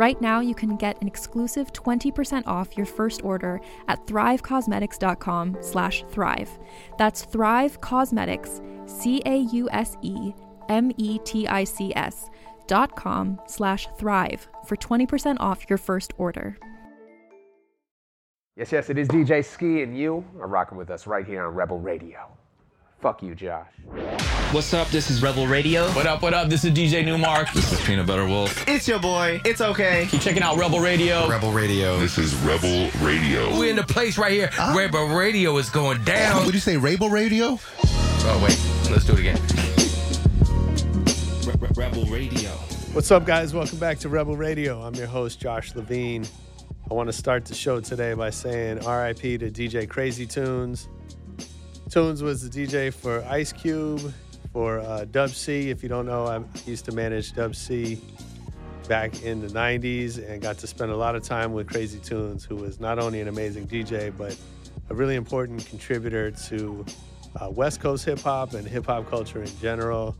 Right now, you can get an exclusive 20% off your first order at thrivecausemetics.com slash thrive. That's Thrive Causemetics, C-A-U-S-E-M-E-T-I-C-S dot com slash thrive for 20% off your first order. Yes, yes, it is DJ Ski, and you are rocking with us right here on Rebel Radio. Fuck you, Josh. What's up? This is Rebel Radio. What up, what up? This is DJ Nu-Mark. This is Peanut Butter Wolf. It's your boy. It's okay. Keep checking out Rebel Radio. Rebel Radio. This is Rebel Radio. We're in the place right here. Ah. Rebel Radio is going down. Would you say Rebel Radio? Oh, wait. Let's do it again. Re- Re- Rebel Radio. What's up, guys? Welcome back to Rebel Radio. I'm your host, Josh Levine. I want to start the show today by saying RIP to DJ Crazy Toones. Toones was the DJ for Ice Cube, for uh, Dub C. If you don't know, I used to manage Dub C back in the 90s and got to spend a lot of time with Crazy Toones, who was not only an amazing DJ, but a really important contributor to uh, West Coast hip hop and hip hop culture in general.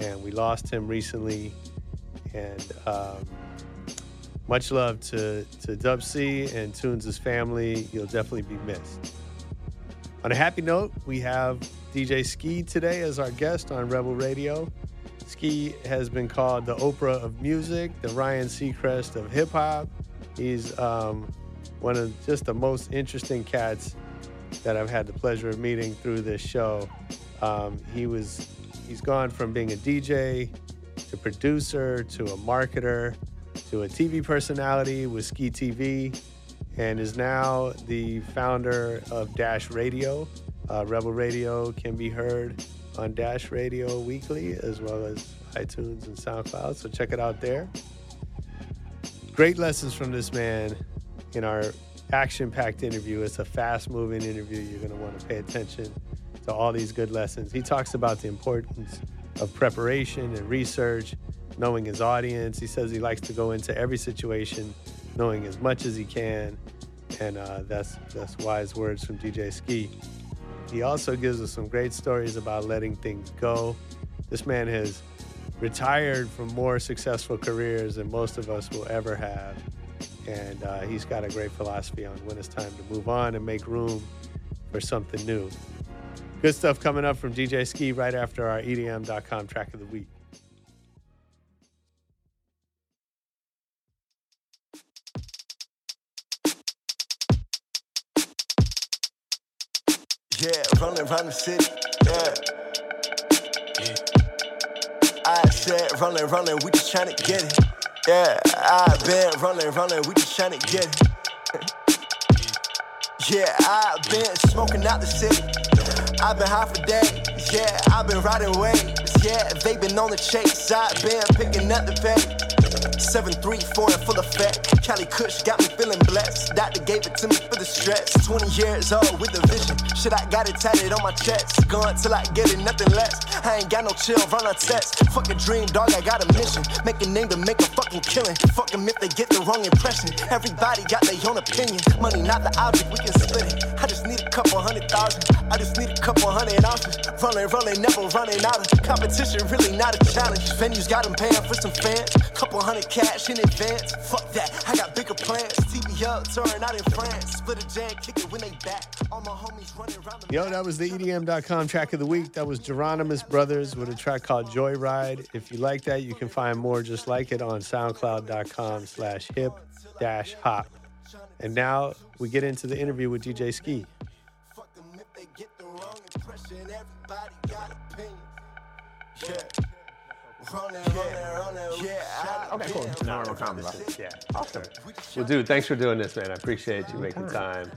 And we lost him recently. And um, much love to, to Dub C and Toones' family. You'll definitely be missed. On a happy note, we have DJ Ski today as our guest on Rebel Radio. Ski has been called the Oprah of music, the Ryan Seacrest of hip hop. He's um, one of just the most interesting cats that I've had the pleasure of meeting through this show. Um, he was, he's gone from being a DJ to producer to a marketer to a TV personality with Ski TV and is now the founder of Dash Radio. Uh, Rebel Radio can be heard on Dash Radio weekly as well as iTunes and SoundCloud. So check it out there. Great lessons from this man in our action packed interview. It's a fast moving interview. You're going to want to pay attention to all these good lessons. He talks about the importance of preparation and research, knowing his audience. He says he likes to go into every situation knowing as much as he can. And uh, that's, that's wise words from DJ Ski. He also gives us some great stories about letting things go. This man has retired from more successful careers than most of us will ever have. And uh, he's got a great philosophy on when it's time to move on and make room for something new. Good stuff coming up from DJ Ski right after our EDM.com track of the week. Yeah, rolling around the city. Yeah. I said rolling, rolling, we just tryna get it. Yeah, I been rolling, rolling, we just tryna get it. yeah, I been smoking out the city. I've been high for days. Yeah, I've been riding waves. Yeah, they been on the chase. I've been picking up the pace. Seven, three, four, and full effect. Cali Kush got me feeling blessed. Doctor gave it to me for the stress. 20 years old with a vision. Shit, I got it tatted on my chest. Going till I get it, nothing less. I ain't got no chill, run on test. Fuck a dream, dog, I got a mission. Make a name to make a fucking killing. Fuck 'em if they get the wrong impression. Everybody got their own opinion. Money not the object, we can split it. I just need a couple hundred thousand. I just need a couple hundred ounces. Rolling, rolling, never running out of competition. Really not a challenge. Venues got them paying for some fans. Couple hundred cash in advance. Fuck that, I got bigger plans. TV up, touring out in France. Split a J and kick it when they back. All my homies running around the Yo, that was the EDM.com track of the week. That was Geronimus Brothers with a track called Joyride. If you like that, you can find more just like it on soundcloud.com slash hip dash hop. And now we get into the interview with DJ Ski. Yeah. Okay, cool. Now we're talking about it. Yeah. Awesome. Well, dude, thanks for doing this, man. I appreciate you making time.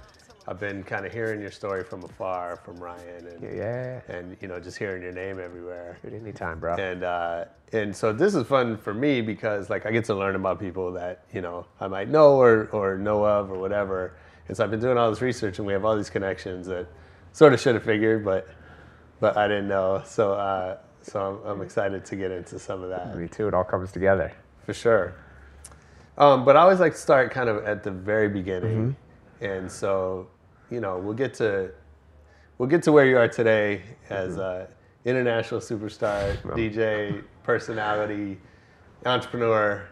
I've been kind of hearing your story from afar from Ryan and Yeah. and you know just hearing your name everywhere. Dude, anytime, bro. And uh, and so this is fun for me because like I get to learn about people that you know I might know or or know of or whatever. And so I've been doing all this research and we have all these connections that sort of should have figured, but but I didn't know. So uh, so I'm, I'm excited to get into some of that Me too. It all comes together. for sure. Um, but I always like to start kind of at the very beginning, and so you know we'll get to we'll get to where you are today as a international superstar, DJ, personality, entrepreneur,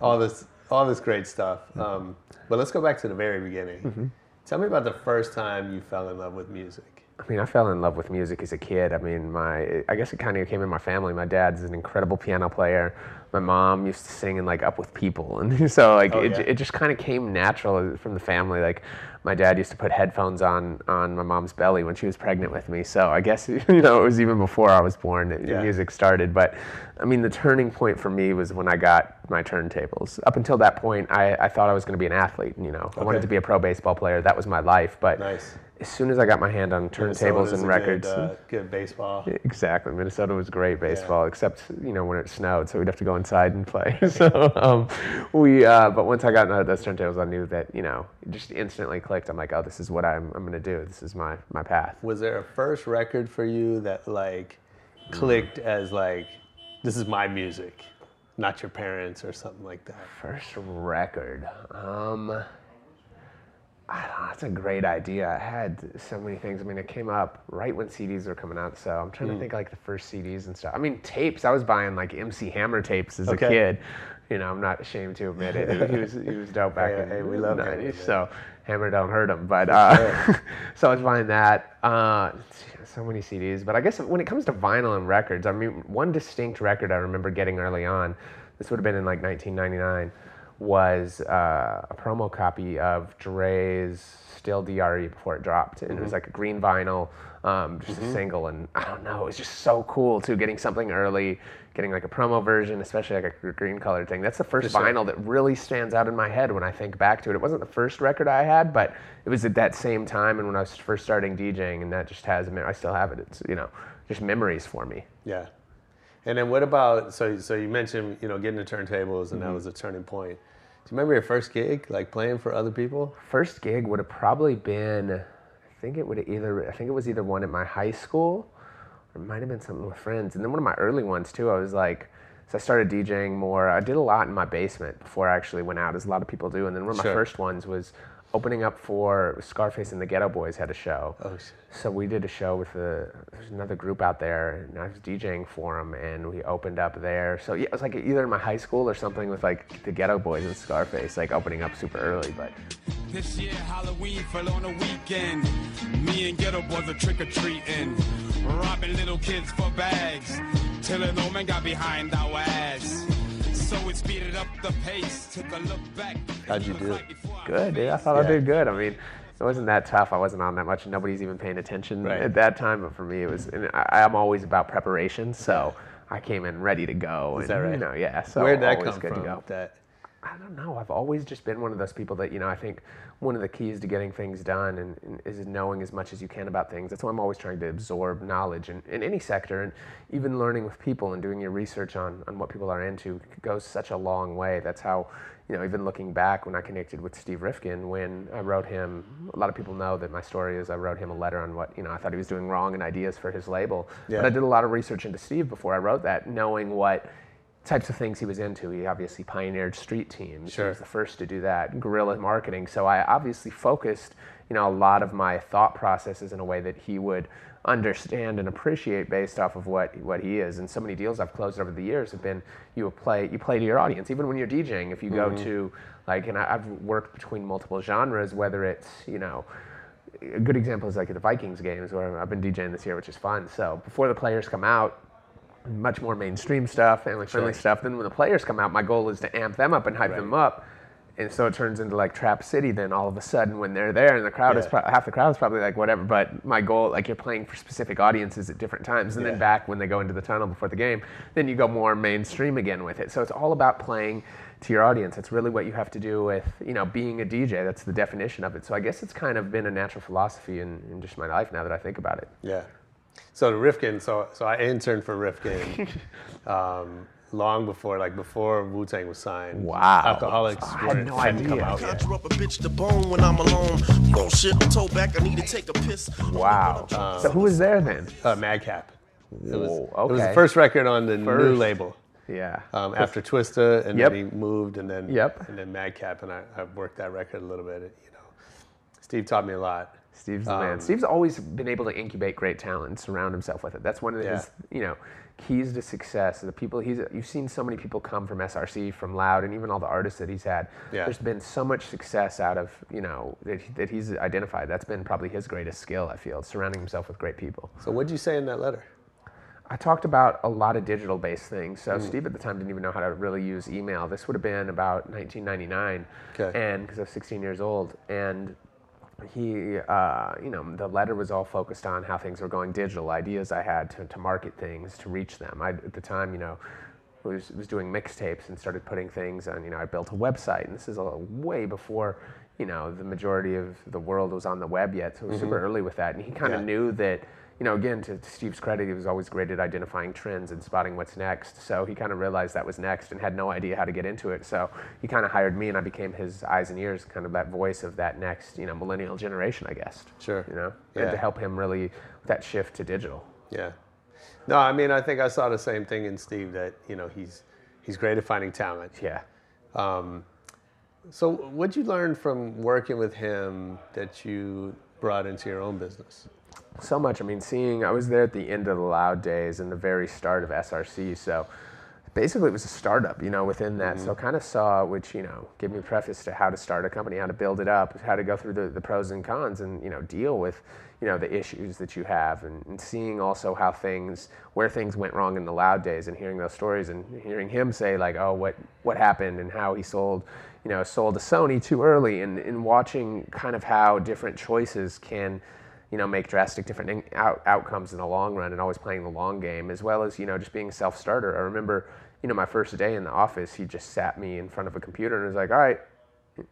all this all this great stuff. Um, but let's go back to the very beginning. Tell me about the first time you fell in love with music. I mean, I fell in love with music as a kid. I mean, my I guess it kind of came in my family. My dad's an incredible piano player. My mom used to sing in like Up with People, and so like Oh, it, yeah. it just kind of came natural from the family. Like my dad used to put headphones on on my mom's belly when she was pregnant with me. So I guess you know it was even before I was born that Yeah. music started. But I mean, the turning point for me was when I got my turntables. Up until that point, I, I thought I was going to be an athlete. You know, I wanted to be a pro baseball player. That was my life. But Nice. As soon as I got my hand on turntables and records, Good, uh, good baseball. exactly. Minnesota was great baseball, except you know when it snowed, so we'd have to go inside and play. so um, we, uh, but once I got those turntables, I knew that you know it just instantly clicked. I'm like, oh, this is what I'm, I'm going to do. This is my my path. Was there a first record for you that like clicked as like this is my music, not your parents or something like that? First record. Um, know, that's a great idea. I had so many things. I mean, it came up right when CDs were coming out, so I'm trying Hmm. to think like the first CDs and stuff. I mean, tapes. I was buying like MC Hammer tapes as Okay. a kid. You know, I'm not ashamed to admit it. He was he was dope back Hey, in hey, we love Hammer, 90s. man. So Hammer don't hurt him. But uh, so I was buying that. Uh, so many CDs. But I guess when it comes to vinyl and records, I mean, one distinct record I remember getting early on. This would have been in like 1999 was uh, a promo copy of Dre's Still DRE before it dropped. And it was like a green vinyl, um, just a single. And I don't know, it was just so cool too, getting something early, getting like a promo version, especially like a green colored thing. That's the first sure. vinyl that really stands out in my head when I think back to it. It wasn't the first record I had, but it was at that same time and when I was first starting DJing, and that just has, I still have it. It's, you know, just memories for me. Yeah. And then what about so so you mentioned you know getting the turntables and that Mm-hmm. was a turning point. Do you remember your first gig like playing for other people? first gig would have probably been i think it would have either i think it was either one at my high school or it might have been something with friends and then one of my early ones too i was like so i started djing more i did a lot in my basement before i actually went out as a lot of people do and then one of my Sure. first ones was opening up for scarface and the Geto Boys had a show Oh, shit. so we did a show with the there's another group out there, and I was DJing for them, and we opened up there. So yeah, it was like either in my high school or something with like the Geto Boys and Scarface, like opening up super early. But This year Halloween fell on a weekend. Me and Geto Boys are trick or treating, robbing little kids for bags, till an old man got behind our ass. So we speeded up the pace, took a look back. How'd you do? good, dude. I thought I Yeah. did good. I mean, it wasn't that tough. I wasn't on that much. Nobody's even paying attention Right. at that time. But for me, it was. And I, I'm always about preparation, so I came in ready to go. Is and, that right? You know, yeah. So Where'd that come good from? to go. That I don't know. I've always just been one of those people that, you know, I think one of the keys to getting things done and, and is knowing as much as you can about things. That's why I'm always trying to absorb knowledge in, in any sector and even learning with people and doing your research on, on what people are into goes such a long way. That's how, you know, even looking back when I connected with Steve Rifkin, when I wrote him, a lot of people know that my story is I wrote him a letter on what, you know, I thought he was doing wrong and ideas for his label. Yeah. But I did a lot of research into Steve before I wrote that, knowing what types of things he was into. He obviously pioneered street teams. Sure. He was the first to do that, guerrilla marketing. So I obviously focused, you know, a lot of my thought processes in a way that he would understand and appreciate based off of what what he is. And so many deals I've closed over the years have been you play you play to your audience. Even when you're DJing, if you go Mhm. to like, and I've worked between multiple genres, whether it's you know a good example is like at the Vikings games where I've been DJing this year, which is fun. So before the players come out, much more mainstream stuff, family friendly Sure. stuff. Then when the players come out, my goal is to amp them up and hype them up. And so it turns into like Trap City. Then all of a sudden, when they're there, and the crowd is pro- half the crowd is probably like whatever. But my goal, like you're playing for specific audiences at different times, and Yeah. then back when they go into the tunnel before the game, then you go more mainstream again with it. So it's all about playing to your audience. It's really what you have to do with you know being a DJ. That's the definition of it. So I guess it's kind of been a natural philosophy in, in just my life now that I think about it. Yeah. So the Rifkin, so so I interned for Rifkin um, long before, like before Wu Tang was signed. Wow. Alkaholiks I had weren't- no come idea. out yet. Conjure up a bitch to bone when I'm alone. Bullshit, I'm told back I need to take a piss. Wow. so who was there then? Uh, Madcap. It was, Whoa, it was the first record on the new label. Yeah. Um, after Twista, and Yep. then he moved, and then Yep. and then Madcap, and I, I worked that record a little bit. You know, Steve taught me a lot. Steve's the man. Um, Steve's always been able to incubate great talent and surround himself with it. That's one of Yeah. his, you know, keys to success. The people he's, you've seen so many people come from SRC, from Loud, and even all the artists that he's had. Yeah. There's been so much success out of, you know, that, that he's identified. That's been probably his greatest skill. I feel surrounding himself with great people. So what'd you say in that letter? I talked about a lot of digital based things. So Mm. Steve at the time didn't even know how to really use email. This would have been about 1999, Okay. and because I was 16 years old, and he, uh, you know, the letter was all focused on how things were going digital, ideas I had to, to market things, to reach them. I, at the time, you know, was, was doing mixtapes and started putting things on, you know, I built a website, and this is a, way before, you know, the majority of the world was on the web yet, so it was super Mhm. early with that. And he kind of Yeah. knew that, you know, again, to, to Steve's credit, he was always great at identifying trends and spotting what's next. So he kind of realized that was next and had no idea how to get into it. So he kind of hired me, and I became his eyes and ears, kind of that voice of that next, you know, millennial generation, I guess. Sure. You know, Yeah. and to help him really with that shift to digital. Yeah. No, I mean, I think I saw the same thing in Steve that, you know, he's he's great at finding talent. Yeah. Um, so what'd you learn from working with him that you brought into your own business? So much. I mean, seeing I was there at the end of the Loud days and the very start of SRC, so basically it was a startup, you know, within that. So mm-hmm. kind of saw, which you know, gave me a preface to how to start a company, how to build it up, how to go through the, the pros and cons, and you know, deal with you know the issues that you have, and, and seeing also how things, where things went wrong in the Loud days, and hearing those stories, and hearing him say like, oh, what what happened, and how he sold. You know, sold to Sony too early, and, and watching kind of how different choices can you know, make drastic different in- out- outcomes in the long run and always playing the long game, as well as, you know, just being a self starter. I remember, you know, my first day in the office, he just sat me in front of a computer and was like, all right.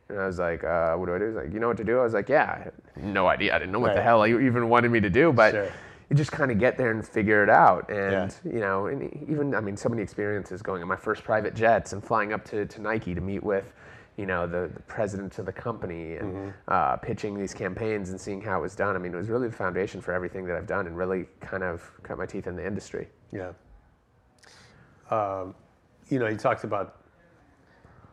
And I was like, uh, what do I do? He's like, you know what to do? I was like, yeah. No idea. I didn't know what the hell you even wanted me to do, but Sure. you just kind of get there and figure it out. And, Yeah. you know, and even, I mean, so many experiences going on my first private jets and flying up to, to Nike to meet with, you know, the, the president of the company and Mm-hmm. uh, pitching these campaigns and seeing how it was done. I mean, it was really the foundation for everything that I've done and really kind of cut my teeth in the industry. Yeah. Um, you know, you talked about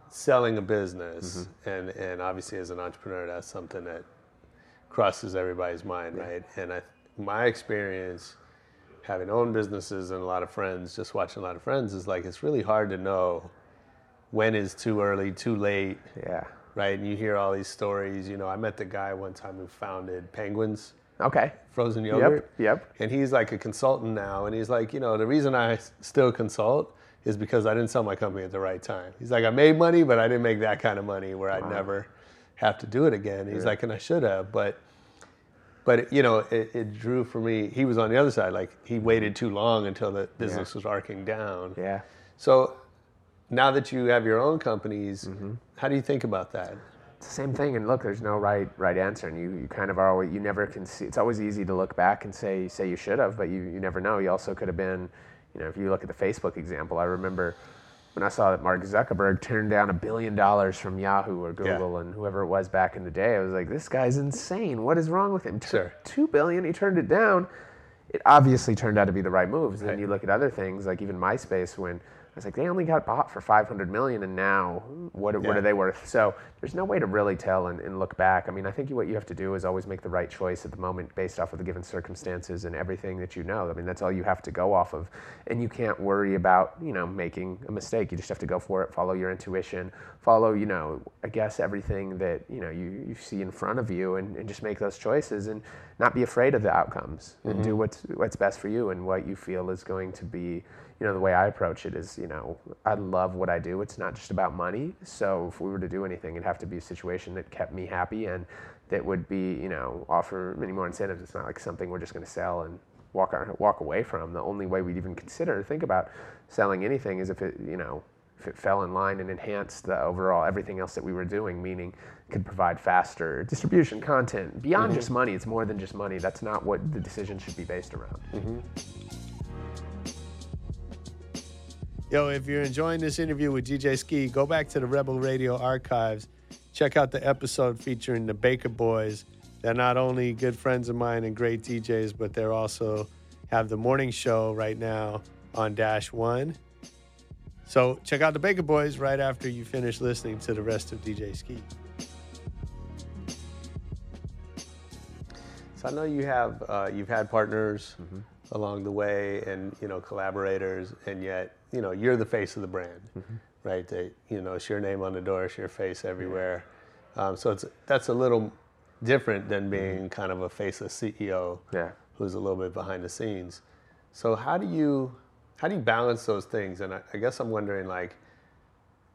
selling a business, and and obviously as an entrepreneur, that's something that crosses everybody's mind, right? And I, my experience, having owned businesses and a lot of friends, just watching a lot of friends, is like it's really hard to know when is too early, too late. Yeah. Right, and you hear all these stories. You know, I met the guy one time who founded Penguins Okay. frozen yogurt. yep. Yep. And he's like a consultant now, and he's like, you know, the reason I still consult is because I didn't sell my company at the right time. He's like, I made money, but I didn't make that kind of money where I'd Wow. never have to do it again. He's Yeah. like, and I should have, but, but you know, it, it drew for me. He was on the other side, like he waited too long until the business was arcing down. Yeah. So now that you have your own companies, Mm-hmm. how do you think about that? It's the same thing. And look, there's no right right answer, and you, you kind of are always you never can see. It's always easy to look back and say say you should have, but you, you never know. You also could have been, you know, if you look at the Facebook example, I remember when I saw that Mark Zuckerberg turned down a billion dollars from Yahoo or Google and whoever it was back in the day. I was like, this guy's insane. What is wrong with him? Sure. Two billion. He turned it down. It obviously turned out to be the right moves. And then you look at other things like even MySpace when. I was like, they only got bought for 500 million, and now what, what are they worth? So there's no way to really tell and, and look back. I mean, I think what you have to do is always make the right choice at the moment based off of the given circumstances and everything that you know. I mean, that's all you have to go off of, and you can't worry about you know making a mistake. You just have to go for it, follow your intuition, follow you know I guess everything that you know you, you see in front of you, and, and just make those choices and not be afraid of the outcomes and do mm-hmm. what's what's best for you and what you feel is going to be you know the way i approach it is you know i love what i do. It's not just about money. So if we were to do anything it'd have to be a situation that kept me happy and that would be you know offer many more incentives. It's not like something we're just going to sell and walk out, walk away from. The only way we'd even consider think about selling anything is if it you know if it fell in line and enhanced the overall everything else that we were doing meaning could provide faster distribution content. Beyond mm-hmm. just money it's more than just money. That's not what the decision should be based around mm-hmm. Yo, if you're enjoying this interview with DJ Ski, go back to the Rebel Radio archives. Check out the episode featuring the Baker Boys. They're not only good friends of mine and great DJs, but they're also have the morning show right now on Dash One. So check out the Baker Boys right after you finish listening to the rest of DJ Ski. So I know you have uh, you've had partners Mm-hmm. Along the way, and you know collaborators, and yet you know you're the face of the brand, Mm-hmm. right? They, you know, it's your name on the door, it's your face everywhere. Um, so it's that's a little different than being kind of a faceless CEO Mm-hmm. Yeah. who's a little bit behind the scenes. So how do you how do you balance those things? And I, I guess I'm wondering like,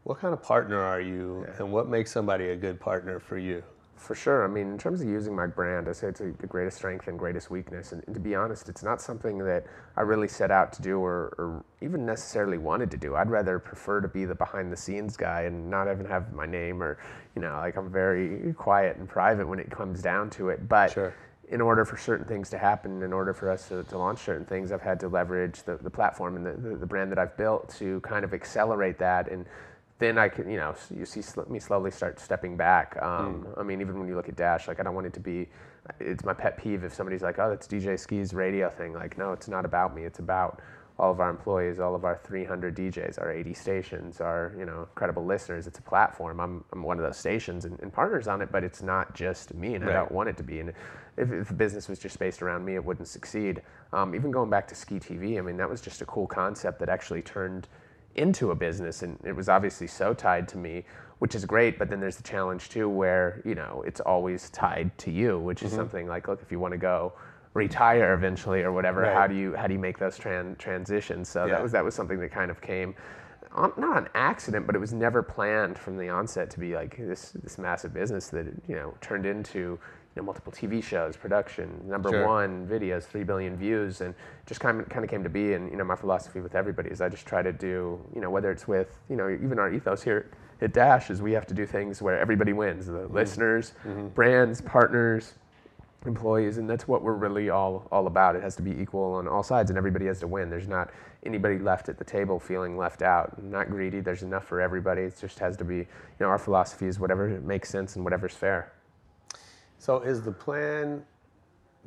what kind of partner are you, and what makes somebody a good partner for you? For sure. I mean, in terms of using my brand, I say it's a, the greatest strength and greatest weakness. And, and to be honest, it's not something that I really set out to do or, or even necessarily wanted to do. I'd rather prefer to be the behind the scenes guy and not even have my name or, you know, like I'm very quiet and private when it comes down to it. But Sure. in order for certain things to happen, in order for us to, to launch certain things, I've had to leverage the, the platform and the, the, the brand that I've built to kind of accelerate that. And then I can, you know, you see sl- me slowly start stepping back. Um, I mean, even when you look at Dash, like I don't want it to be, it's my pet peeve if somebody's like, oh, that's DJ Ski's radio thing. Like, no, it's not about me. It's about all of our employees, all of our 300 DJs, our 80 stations, our you know incredible listeners. It's a platform. I'm, I'm one of those stations and, and partners on it, but it's not just me, and I don't want it to be. And if, if the business was just based around me, it wouldn't succeed. Um, even going back to Ski TV, I mean that was just a cool concept that actually turned into a business, and it was obviously so tied to me, which is great. But then there's the challenge too, where you know it's always tied to you, which is mm-hmm. something like, look, if you want to go retire eventually or whatever, Right. how do you how do you make those tran- transitions? So Yeah. that was that was something that kind of came. On, not an accident, but it was never planned from the onset to be like this this massive business that you know turned into you know multiple TV shows, production, number Sure. one videos, three billion views, and just kind of kind of came to be. And you know my philosophy with everybody is I just try to do you know whether it's with you know even our ethos here at Dash is we have to do things where everybody wins, the mm-hmm. listeners, mm-hmm. brands, partners, employees, and that's what we're really all all about. It has to be equal on all sides, and everybody has to win. There's not anybody left at the table feeling left out. Not greedy. There's enough for everybody. It just has to be. You know, our philosophy is whatever makes sense and whatever's fair. So is the plan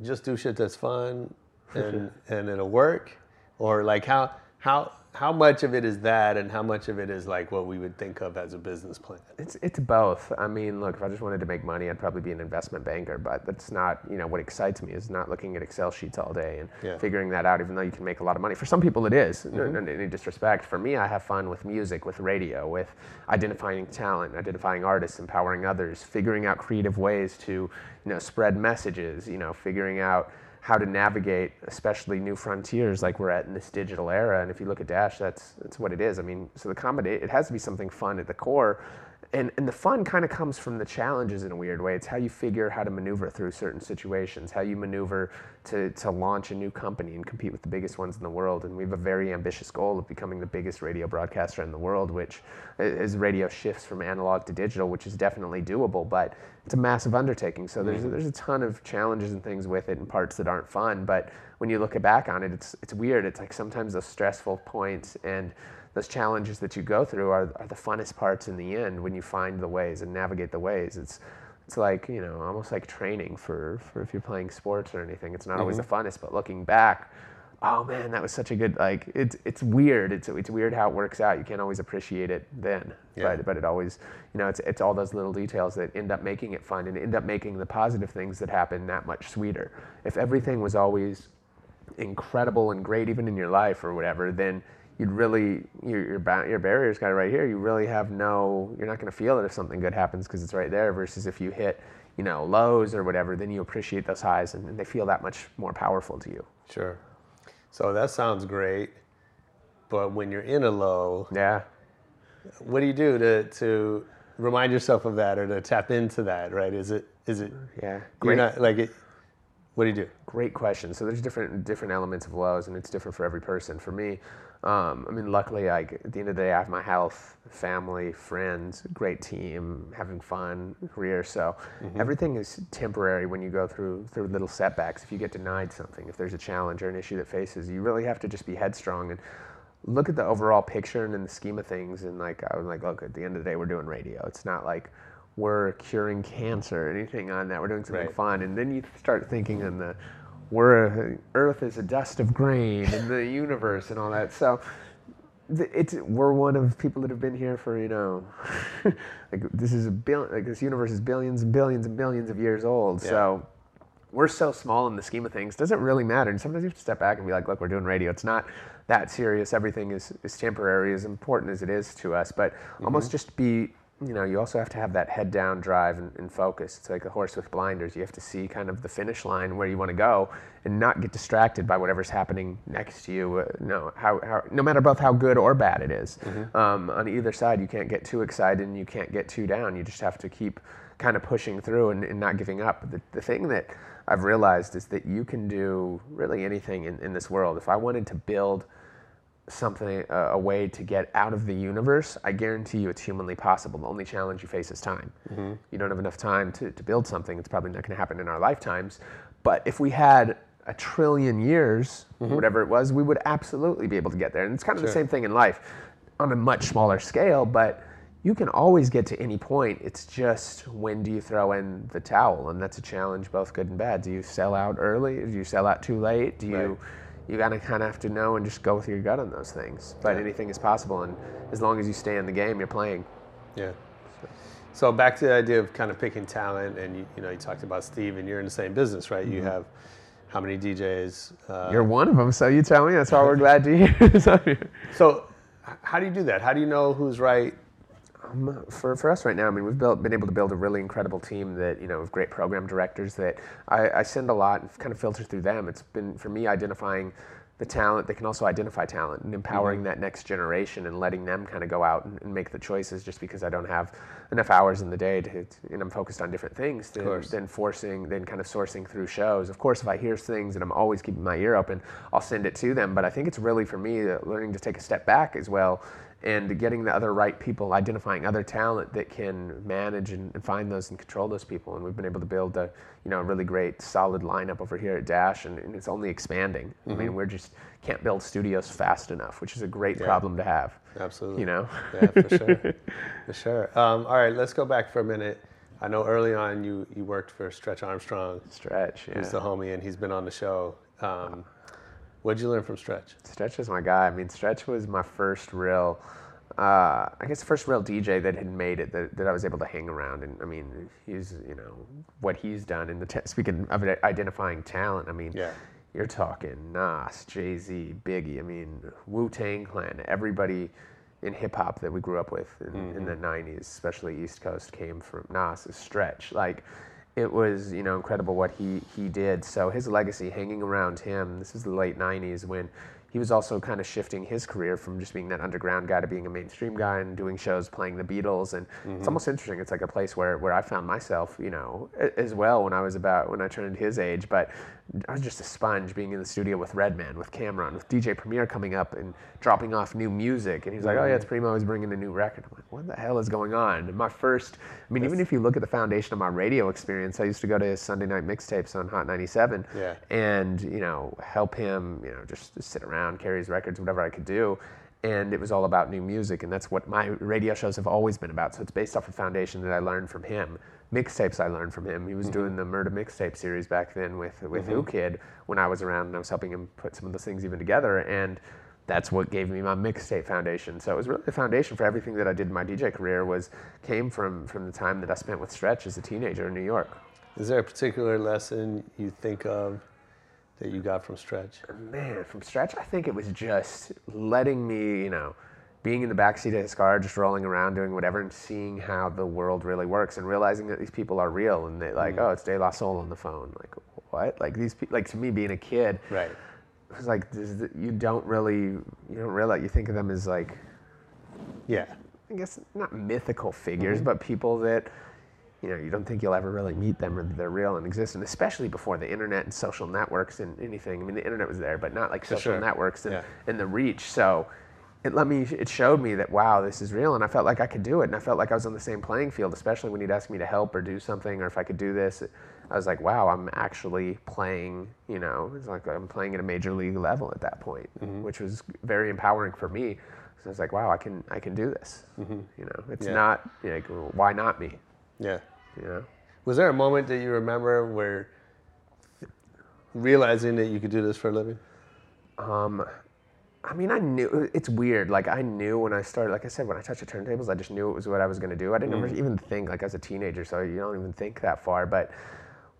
just do shit that's fun and and it'll work, or like how how how much of it is that, and how much of it is like what we would think of as a business plan? It's it's both. I mean, look, if I just wanted to make money, I'd probably be an investment banker. But that's not, you know, what excites me is not looking at Excel sheets all day and Yeah. figuring that out. Even though you can make a lot of money, for some people it is. No, mm-hmm. no, any disrespect. For me, I have fun with music, with radio, with identifying talent, identifying artists, empowering others, figuring out creative ways to, you know, spread messages. You know, figuring out how to navigate, especially new frontiers like we're at in this digital era. And if you look at Dash, that's that's what it is. I mean, so the comedy, it has to be something fun at the core. And, and the fun kind of comes from the challenges in a weird way. It's how you figure how to maneuver through certain situations, how you maneuver to, to launch a new company and compete with the biggest ones in the world. And we have a very ambitious goal of becoming the biggest radio broadcaster in the world, which as radio shifts from analog to digital, which is definitely doable, but it's a massive undertaking. So there's, mm-hmm. there's a ton of challenges and things with it and parts that aren't fun. But when you look back on it, it's, it's weird. It's like sometimes those stressful points and those challenges that you go through are, are the funnest parts in the end when you find the ways and navigate the ways. It's it's like you know almost like training for, for if you're playing sports or anything. It's not always the mm-hmm. funnest, but looking back, oh man, that was such a good like. It's it's weird. It's it's weird how it works out. You can't always appreciate it then, Yeah. but but it always, you know, it's it's all those little details that end up making it fun and end up making the positive things that happen that much sweeter. If everything was always incredible and great even in your life or whatever, then you'd really your your, ba- your barrier's got it right here. You really have no. You're not going to feel it if something good happens because it's right there. Versus if you hit you know lows or whatever, then you appreciate those highs and, and they feel that much more powerful to you. Sure. So that sounds great, but when you're in a low, Yeah. what do you do to to remind yourself of that or to tap into that? Right? Is it is it? Yeah. You're Great. not like it. What do you do? Great question. So there's different different elements of lows, and it's different for every person. For me, um, I mean, luckily, like at the end of the day, I have my health, family, friends, great team, having fun, career. So everything is temporary when you go through through little setbacks. If you get denied something, if there's a challenge or an issue that faces, you really have to just be headstrong and look at the overall picture and in the scheme of things. And like I was like, look, at the end of the day, we're doing radio. It's not like we're curing cancer or anything on that. We're doing something Right. fun. And then you start thinking in the we're Earth is a dust of grain in the universe and all that. So it's we're one of people that have been here for you know like this is a bill like this universe is billions and billions and billions of years old. So we're so small in the scheme of things. Does it really matter? And sometimes you have to step back and be like, look, we're doing radio. It's not that serious. Everything is, is temporary, as important as it is to us. But mm-hmm. almost just be, you know, you also have to have that head down drive and, and focus. It's like a horse with blinders. You have to see kind of the finish line where you want to go and not get distracted by whatever's happening next to you. Uh, no, how, how, no matter both how good or bad it is. Um, on either side, you can't get too excited and you can't get too down. You just have to keep kind of pushing through and, and not giving up. The, the thing that I've realized is that you can do really anything in, in this world. If I wanted to build something, a, a way to get out of the universe, I guarantee you it's humanly possible. The only challenge you face is time. Mm-hmm. You don't have enough time to, to build something. It's probably not going to happen in our lifetimes. But if we had a trillion years, mm-hmm. whatever it was, we would absolutely be able to get there. And it's kind of the same thing in life on a much smaller scale, but you can always get to any point. It's just when do you throw in the towel? And that's a challenge, both good and bad. Do you sell out early? Do you sell out too late? Do you Right. You gotta kind of have to know and just go with your gut on those things. But Yeah. anything is possible, and as long as you stay in the game, you're playing. Yeah. So back to the idea of kind of picking talent, and you, you know, you talked about Steve, and you're in the same business, right? You have how many DJs? Uh, you're one of them, so you tell me. That's why we're glad to hear. so, so how do you do that? How do you know who's right? Um, for, for us right now, I mean, we've built, been able to build a really incredible team that, you know, with great program directors that I, I send a lot and kind of filter through them. It's been, for me, identifying the talent they can also identify talent and empowering that next generation and letting them kind of go out and, and make the choices just because I don't have enough hours in the day to, and I'm focused on different things than, than forcing, then kind of sourcing through shows. Of course, if I hear things and I'm always keeping my ear open, I'll send it to them. But I think it's really for me uh, learning to take a step back as well and getting the other right people, identifying other talent that can manage and, and find those and control those people. And we've been able to build a you know a really great solid lineup over here at Dash, and, and it's only expanding. I mean, we're just can't build studios fast enough, which is a great Yeah. problem to have. Absolutely. You know. Yeah, for sure. for sure. Um, all right, let's go back for a minute. I know early on you, you worked for Stretch Armstrong. Stretch, yeah. He's the homie, and he's been on the show. Um, what'd you learn from Stretch? Stretch was my guy. I mean, Stretch was my first real, uh, I guess, first real DJ that had made it that, that I was able to hang around. And I mean, he's, you know, what he's done in the, t- speaking of identifying talent, I mean, Yeah. you're talking Nas, Jay Z, Biggie, I mean, Wu Tang Clan, everybody in hip hop that we grew up with in, in the 90s, especially East Coast, came from Nas, Stretch. Like, it was you know incredible what he he did. So his legacy hanging around him. This is the late '90s when he was also kind of shifting his career from just being that underground guy to being a mainstream guy and doing shows playing the Beatles. And it's mm-hmm. almost interesting. It's like a place where where I found myself, you know, as well when I was about when I turned his age. But I was just a sponge being in the studio with Redman, with Cam'ron, with DJ Premier coming up and dropping off new music. And he's like, "Oh yeah, it's mm. Primo is bringing a new record." I'm like, "What the hell is going on?" And my first, I mean, even if you look at the foundation of my radio experience, I used to go to his Sunday night mixtapes on Hot 97, Yeah. and you know, help him, you know, just, just sit around, carry his records, whatever I could do. And it was all about new music, and that's what my radio shows have always been about. So it's based off a foundation that I learned from him. Mixtapes I learned from him. He was doing mm-hmm. the Murder mixtape series back then with with mm-hmm. Whoo Kid when I was around, and I was helping him put some of those things even together. And that's what gave me my mixtape foundation. So it was really the foundation for everything that I did in my DJ career was came from from the time that I spent with Stretch as a teenager in New York. Is there a particular lesson you think of that you got from Stretch? Man, from Stretch, I think it was just letting me, you know, being in the backseat of his car, just rolling around, doing whatever, and seeing how the world really works, and realizing that these people are real, and they like, mm. oh, it's De La Soul on the phone, like what? Like these, pe- like to me, being a kid, Right. it was like this, is- you don't really, you don't realize you think of them as like, Yeah. I guess not mythical figures, mm-hmm. but people that. You know, you don't think you'll ever really meet them or they're real and exist, and especially before the internet and social networks and anything. I mean, the internet was there, but not like social sure. networks and, Yeah. and the reach. So it let me, it showed me that wow, this is real, and I felt like I could do it, and I felt like I was on the same playing field, especially when he'd ask me to help or do something, or if I could do this. I was like, wow, I'm actually playing. You know, it's like I'm playing at a major league level at that point, which was very empowering for me. So I was like, wow, I can, I can do this. You know, it's Yeah. not like why not me? Yeah. You know. Was there a moment that you remember where realizing that you could do this for a living? Um, I mean, I knew it's weird. Like I knew when I started, like I said, when I touched the turntables, I just knew it was what I was going to do. I didn't ever even think like as a teenager, so you don't even think that far. But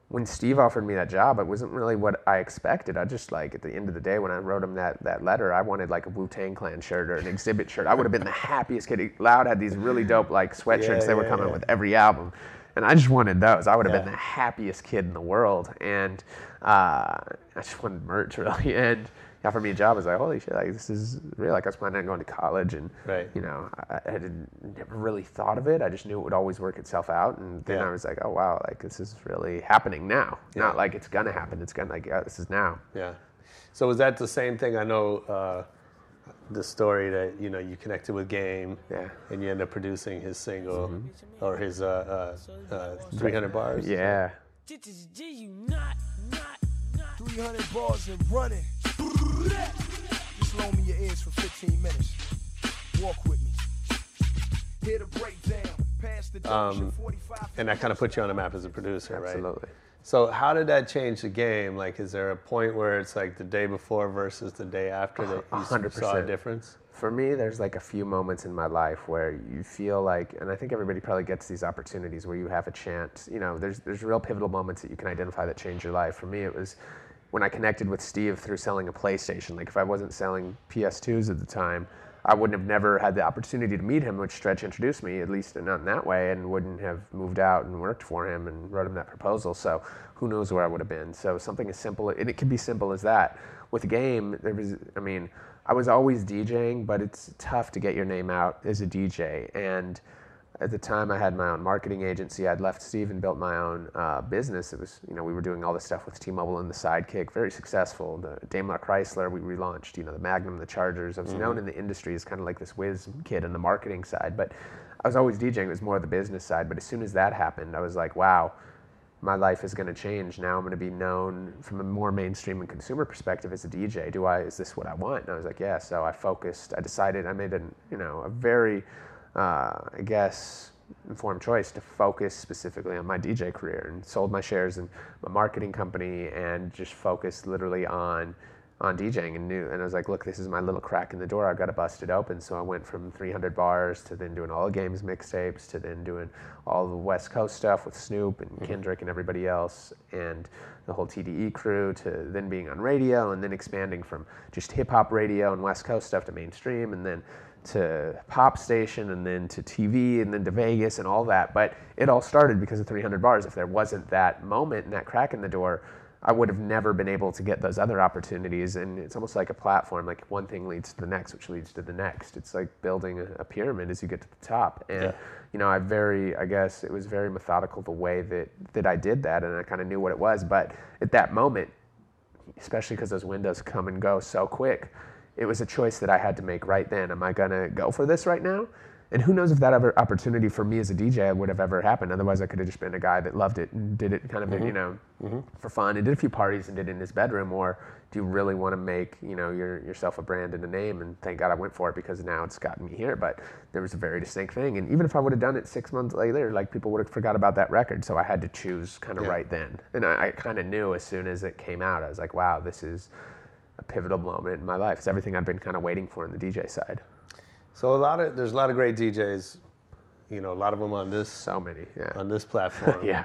when Steve offered me that job, it wasn't really what I expected. I just like at the end of the day, when I wrote him that that letter, I wanted like a Wu Tang Clan shirt or an Xzibit shirt. I would have been the happiest kid. Loud had these really dope like sweatshirts Yeah, they were coming yeah. with every album. And I just wanted those. I would have Yeah. been the happiest kid in the world. And uh, I just wanted merch really. And offered me a job. I was like, holy shit, like this is real. Like I was planning on going to college, and Right. you know, I, I had never really thought of it. I just knew it would always work itself out. And then Yeah. I was like, oh wow, like this is really happening now. Yeah. Not like it's gonna happen. It's gonna like yeah, this is now. Yeah. So was that the same thing? I know uh, the story that you know you connected with Game, Yeah. and you end up producing his single or his uh, uh, uh, 300 bars. Yeah. 300 bars and running. Just loan me your ears for 15 minutes. Walk with me. Hear the breakdown. Pass the Um, 45 And that kind of put you on the map as a producer, right? Absolutely. So how did that change the game? Like, is there a point where it's like the day before versus the day after that you hundred saw a difference? For me, there's like a few moments in my life where you feel like, and I think everybody probably gets these opportunities where you have a chance. You know, there's there's real pivotal moments that you can identify that change your life. For me, it was when I connected with Steve through selling a PlayStation. Like if I wasn't selling PS2s at the time, I wouldn't have never had the opportunity to meet him, which Stretch introduced me, at least not in that way, and wouldn't have moved out and worked for him and wrote him that proposal. So who knows where I would have been. So something as simple, and it can be simple as that. With a game, there was, I mean, I was always DJing, but it's tough to get your name out as a DJ. And at the time, I had my own marketing agency. I'd left Steve and built my own uh, business. It was, you know, we were doing all this stuff with T-Mobile and the Sidekick, very successful. The Daimler Chrysler, we relaunched, you know, the Magnum, the Chargers. I was known in the industry as kind of like this whiz kid on the marketing side, but I was always DJing. It was more of the business side. But as soon as that happened, I was like, wow, my life is going to change. Now I'm going to be known from a more mainstream and consumer perspective as a DJ. Do I? Is this what I want? And I was like, yeah. So I focused. I decided. I made an, you know, a very, uh, I guess, informed choice to focus specifically on my DJ career and sold my shares in my marketing company and just focused literally on on DJing and knew and I was like, look, this is my little crack in the door. I've got to bust it open. So I went from 300 bars to then doing all the games mixtapes to then doing all the West Coast stuff with Snoop and Kendrick and everybody else and the whole TDE crew to then being on radio and then expanding from just hip hop radio and West Coast stuff to mainstream and then to pop station and then to TV and then to Vegas and all that. But it all started because of 300 bars. If there wasn't that moment and that crack in the door, I would have never been able to get those other opportunities. And it's almost like a platform, like one thing leads to the next, which leads to the next. It's like building a, a pyramid as you get to the top. And, Yeah. you know, I very, I guess it was very methodical the way that, that I did that. And I kind of knew what it was. But at that moment, especially because those windows come and go so quick, it was a choice that I had to make right then. Am I going to go for this right now and who knows if that ever opportunity for me as a DJ would have ever happened. Otherwise, I could have just been a guy that loved it and did it kind of, mm-hmm. you know, mm-hmm. for fun and did a few parties and did it in his bedroom. Or do you really want to make, you know, your, yourself a brand and a name? And thank God I went for it because now it's gotten me here. But there was a very distinct thing. And even if I would have done it six months later, like people would have forgot about that record. So I had to choose kind of Yeah. right then. And I, I kind of knew as soon as it came out, I was like, wow, this is a pivotal moment in my life. It's everything I've been kind of waiting for on the DJ side. So a lot of there's a lot of great DJs, you know, a lot of them on this So many, yeah. on this platform. Yeah.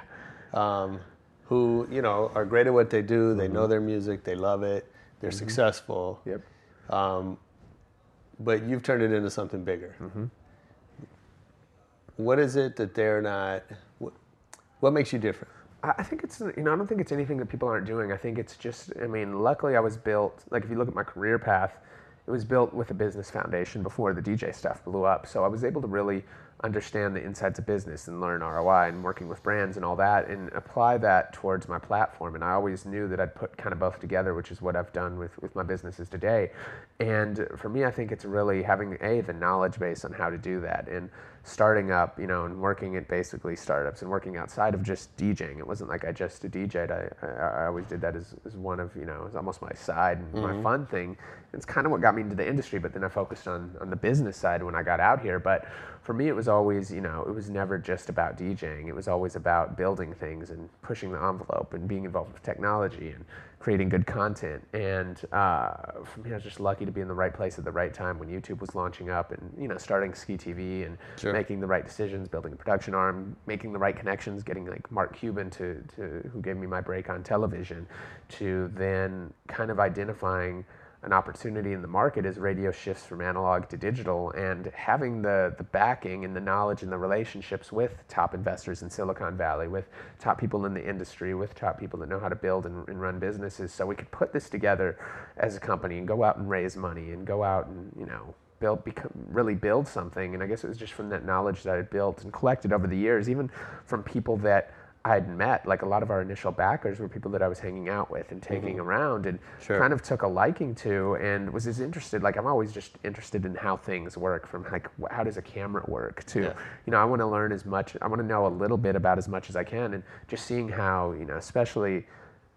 Um, who you know are great at what they do. They Mm-hmm. know their music. They love it. They're successful. Yep. Um, but you've turned it into something bigger. Mm-hmm. What is it that they're not? What, what makes you different? I think it's you know I don't think it's anything that people aren't doing. I think it's just I mean luckily I was built like if you look at my career path, it was built with a business foundation before the DJ stuff blew up. So I was able to really understand the insides of business and learn ROI and working with brands and all that and apply that towards my platform. And I always knew that I'd put kind of both together, which is what I've done with, with my businesses today. And for me, I think it's really having a the knowledge base on how to do that and starting up, you know, and working at basically startups and working outside of just DJing. It wasn't like I just DJed. I, I, I always did that as, as one of, you know, as almost my side and my mm-hmm. fun thing. It's kind of what got me into the industry, but then I focused on, on the business side when I got out here. But for me, it was always, you know, it was never just about DJing. It was always about building things and pushing the envelope and being involved with technology and creating good content. And uh, for me, I was just lucky to be in the right place at the right time when YouTube was launching up and, you know, starting Skee TV and Sure. making the right decisions, building a production arm, making the right connections, getting like Mark Cuban to, to who gave me my break on television, to then kind of identifying an opportunity in the market as radio shifts from analog to digital and having the, the backing and the knowledge and the relationships with top investors in Silicon Valley, with top people in the industry, with top people that know how to build and, and run businesses. So we could put this together as a company and go out and raise money and go out and, you know, build, become, really build something. And I guess it was just from that knowledge that I built and collected over the years, even from people that I'd met. Like a lot of our initial backers were people that I was hanging out with and taking mm-hmm. around and Sure. kind of took a liking to and was as interested. Like I'm always just interested in how things work from like how does a camera work to, Yeah. you know, I want to learn as much, I want to know a little bit about as much as I can and just seeing how, you know, especially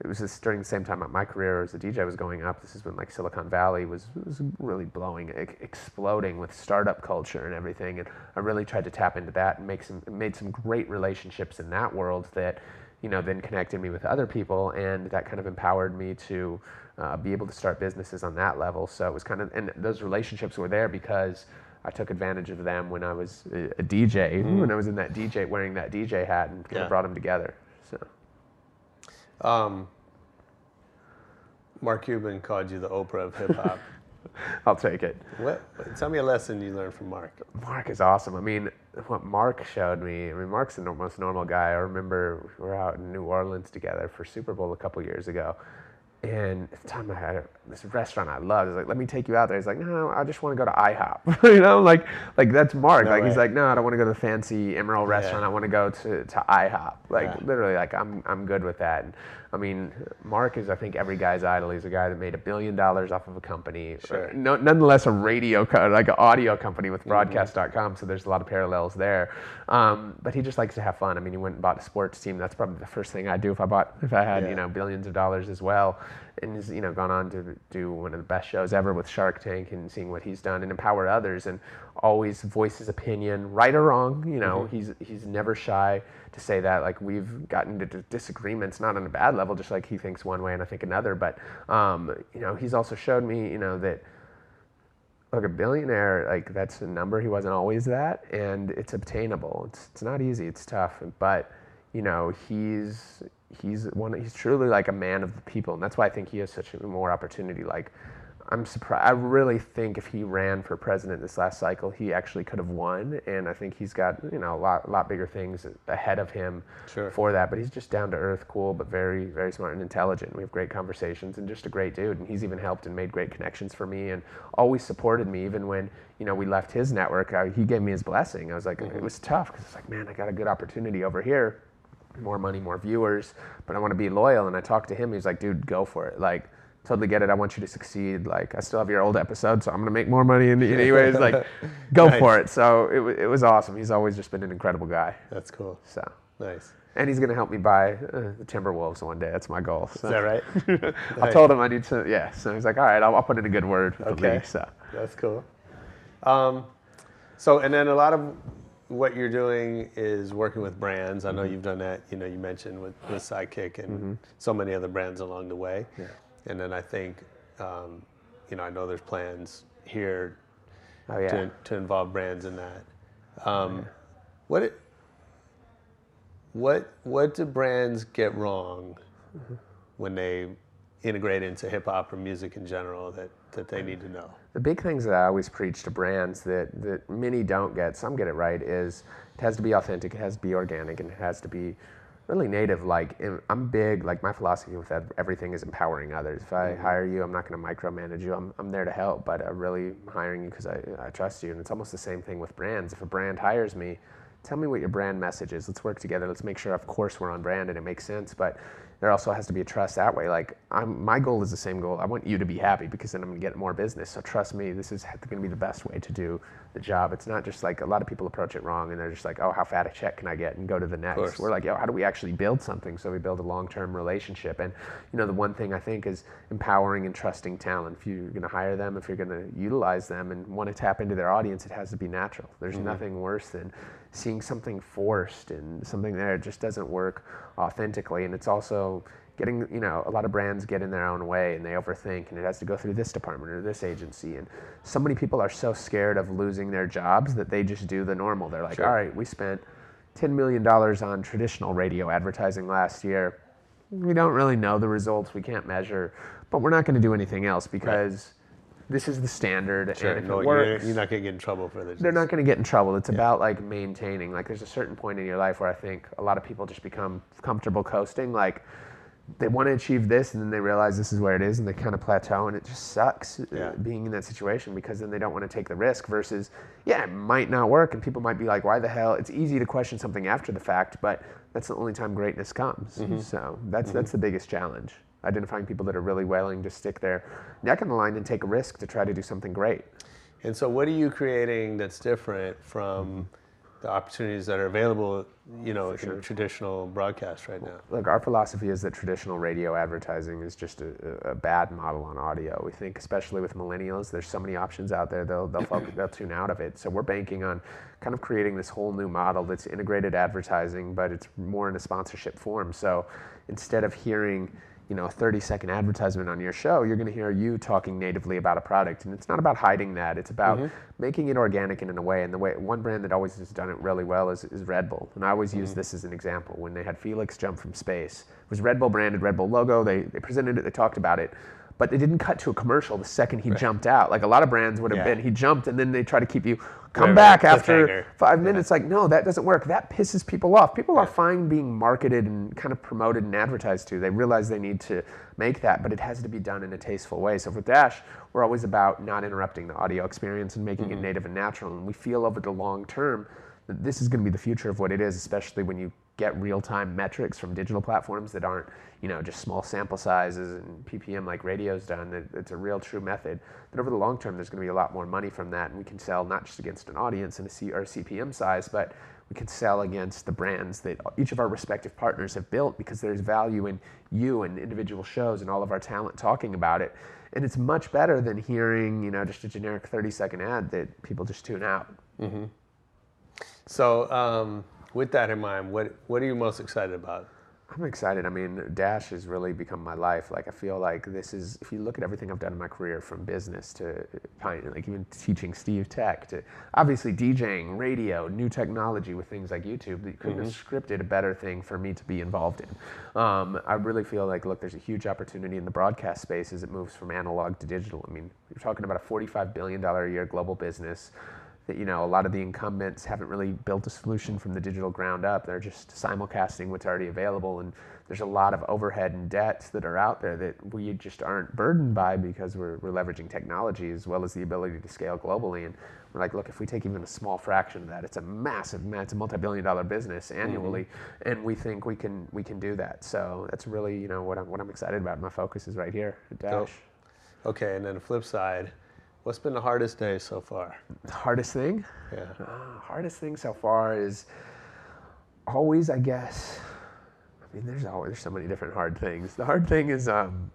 it was just during the same time my career as a DJ was going up. This is when like Silicon Valley was, was really blowing, e- exploding with startup culture and everything. And I really tried to tap into that and make some, made some great relationships in that world that, you know, then connected me with other people. And that kind of empowered me to uh, be able to start businesses on that level. So it was kind of, and those relationships were there because I took advantage of them when I was a, a DJ, when I was in that DJ, wearing that DJ hat and kind Yeah. of brought them together. So. Um, Mark Cuban called you the Oprah of hip hop. I'll take it. what? Tell me a lesson you learned from Mark. Mark is awesome. I mean, what Mark showed me, I mean, Mark's the most normal guy. I remember we were out in New Orleans together for Super Bowl a couple years ago. And at the time I had this restaurant I loved. Was like, let me take you out there. He's like, no, I just want to go to IHOP. you know, like, like that's Mark. No like, he's like, no, I don't want to go to the fancy Emeril restaurant. I want to go to, to IHOP. Like, Yeah. literally, like, I'm, I'm good with that. And, I mean, Mark is, I think, every guy's idol. He's a guy that made a billion dollars off of a company. Sure. No, nonetheless, a radio, co- like an audio company with Mm-hmm. broadcast.com. So there's a lot of parallels there. Um, but he just likes to have fun. I mean, he went and bought a sports team. That's probably the first thing I'd do if I bought, if I had, Yeah. you know, billions of dollars as well. And he's, you know, gone on to do one of the best shows ever with Shark Tank and seeing what he's done and empower others and always voice his opinion, right or wrong. You know, Mm-hmm. he's he's never shy to say that. Like we've gotten into disagreements, not on a bad level, just like he thinks one way and I think another. But um, you know, he's also showed me, you know, that look, a billionaire, like that's a number. He wasn't always that, and it's obtainable. It's it's not easy. It's tough, but you know, he's he's one. He's truly like a man of the people, and that's why I think he has such a more opportunity. Like, I'm surprised. I really think if he ran for president this last cycle, he actually could have won, and I think he's got you know a lot lot bigger things ahead of him Sure. for that. But he's just down to earth, cool, but very very smart and intelligent. We have great conversations, and just a great dude. And he's even helped and made great connections for me, and always supported me, even when you know we left his network. Uh, he gave me his blessing. I was like, it was tough because it's like, man, I got a good opportunity over here more money, more viewers, but I want to be loyal. And I talked to him. He's like, dude, go for it. Like, totally get it. I want you to succeed. Like I still have your old episode, so I'm gonna make more money. And anyways, like go Nice. for it. So it, it was awesome. He's always just been an incredible guy. That's cool. So Nice. and he's gonna help me buy uh, the Timberwolves one day. That's my goal. So. Is that right? I Nice. told him I need to. Yeah. So he's like, all right, I'll, I'll put in a good word with the Okay. league. So That's cool. Um, so, and then a lot of what you're doing is working with brands. I know Mm-hmm. you've done that. You know, you mentioned with, with Sidekick and so many other brands along the way. Yeah. And then I think, um, you know, I know there's plans here Oh, yeah. to, to involve brands in that. Um, What it, what what do brands get wrong Mm-hmm. when they integrate into hip hop or music in general that, that they need to know? The big things that I always preach to brands that, that many don't get, some get it right, is it has to be authentic, it has to be organic, and it has to be really native. Like, I'm big, like, my philosophy with ev- everything is empowering others. If I mm-hmm. hire you, I'm not going to micromanage you, I'm, I'm there to help, but I'm really hiring you because I, I trust you. And it's almost the same thing with brands. If a brand hires me, tell me what your brand message is. Let's work together. Let's make sure, of course, we're on brand and it makes sense. But there also has to be a trust that way. Like, I'm, my goal is the same goal. I want you to be happy because then I'm going to get more business. So trust me, this is going to be the best way to do the job. It's not just like a lot of people approach it wrong and they're just like, oh, how fat a check can I get and go to the next. We're like, yo, how do we actually build something so we build a long-term relationship? And you know, the one thing I think is empowering and trusting talent. If you're going to hire them, if you're going to utilize them and want to tap into their audience, it has to be natural. There's mm-hmm. nothing worse than seeing something forced and something there just doesn't work authentically. And it's also getting, you know, a lot of brands get in their own way and they overthink and it has to go through this department or this agency. And so many people are so scared of losing their jobs that they just do the normal. They're like, Sure. all right, we spent $10 million on traditional radio advertising last year. We don't really know the results, we can't measure, but we're not going to do anything else because this is the standard. Sure, and if no, it you're, works, you're not going to get in trouble for this. they're not going to get in trouble. It's about like maintaining. Like there's a certain point in your life where I think a lot of people just become comfortable coasting. Like they want to achieve this and then they realize this is where it is and they kind of plateau and it just sucks uh, Yeah. being in that situation because then they don't want to take the risk versus yeah it might not work and people might be like why the hell it's easy to question something after the fact but that's the only time greatness comes so that's that's the biggest challenge identifying people that are really willing to stick their neck on the line and take a risk to try to do something great And so, what are you creating that's different from the opportunities that are available, you know, in traditional broadcast right now? Look, our philosophy is that traditional radio advertising is just a, a a bad model on audio. We think, especially with millennials, there's so many options out there. They'll they'll, focus, they'll tune out of it. So we're banking on kind of creating this whole new model that's integrated advertising, but it's more in a sponsorship form. So instead of hearing you know, a 30 second advertisement on your show, you're going to hear you talking natively about a product. And it's not about hiding that. It's about mm-hmm. making it organic and in a way. And the way one brand that always has done it really well is, is Red Bull. And I always use mm-hmm. this as an example. When they had Felix jump from space, it was Red Bull branded, Red Bull logo. They, they presented it, they talked about it. But they didn't cut to a commercial the second he jumped out. Like a lot of brands would have Yeah. been, he jumped and then they try to keep you come Right, back right, after five minutes. Like, no, that doesn't work. That pisses people off. People are fine being marketed and kind of promoted and advertised to. They realize they need to make that, but it has to be done in a tasteful way. So for Dash, we're always about not interrupting the audio experience and making it native and natural. And we feel over the long term that this is going to be the future of what it is, especially when you get real-time metrics from digital platforms that aren't, you know, just small sample sizes and ppm like radio's done. It's a real, true method. That over the long term, there's going to be a lot more money from that, and we can sell not just against an audience and a C or CPM size, but we can sell against the brands that each of our respective partners have built because there's value in you and individual shows and all of our talent talking about it. And it's much better than hearing, you know, just a generic 30 second ad that people just tune out. So, um, with that in mind, what what are you most excited about? I'm excited. I mean, Dash has really become my life. Like, I feel like this is, if you look at everything I've done in my career from business to, pine- like, even teaching Steve Tech to obviously DJing, radio, new technology with things like YouTube, you couldn't have scripted a better thing for me to be involved in. Um, I really feel like, look, there's a huge opportunity in the broadcast space as it moves from analog to digital. I mean, you're talking about a $45 billion a year global business. That you know a lot of the incumbents haven't really built a solution from the digital ground up. They're just simulcasting what's already available, and there's a lot of overhead and debts that are out there that we just aren't burdened by because we're, we're leveraging technology as well as the ability to scale globally. And we're like, look, if we take even a small fraction of that, it's a massive, ma- it's a multi-billion dollar business mm-hmm. annually, and we think we can we can do that. So that's really you know what I'm what I'm excited about. My focus is right here at. Dash. Okay, and then the flip side, what's been the hardest day so far? The hardest thing? Yeah. Uh, hardest thing so far is always, I guess. I mean, there's always there's so many different hard things. The hard thing is um,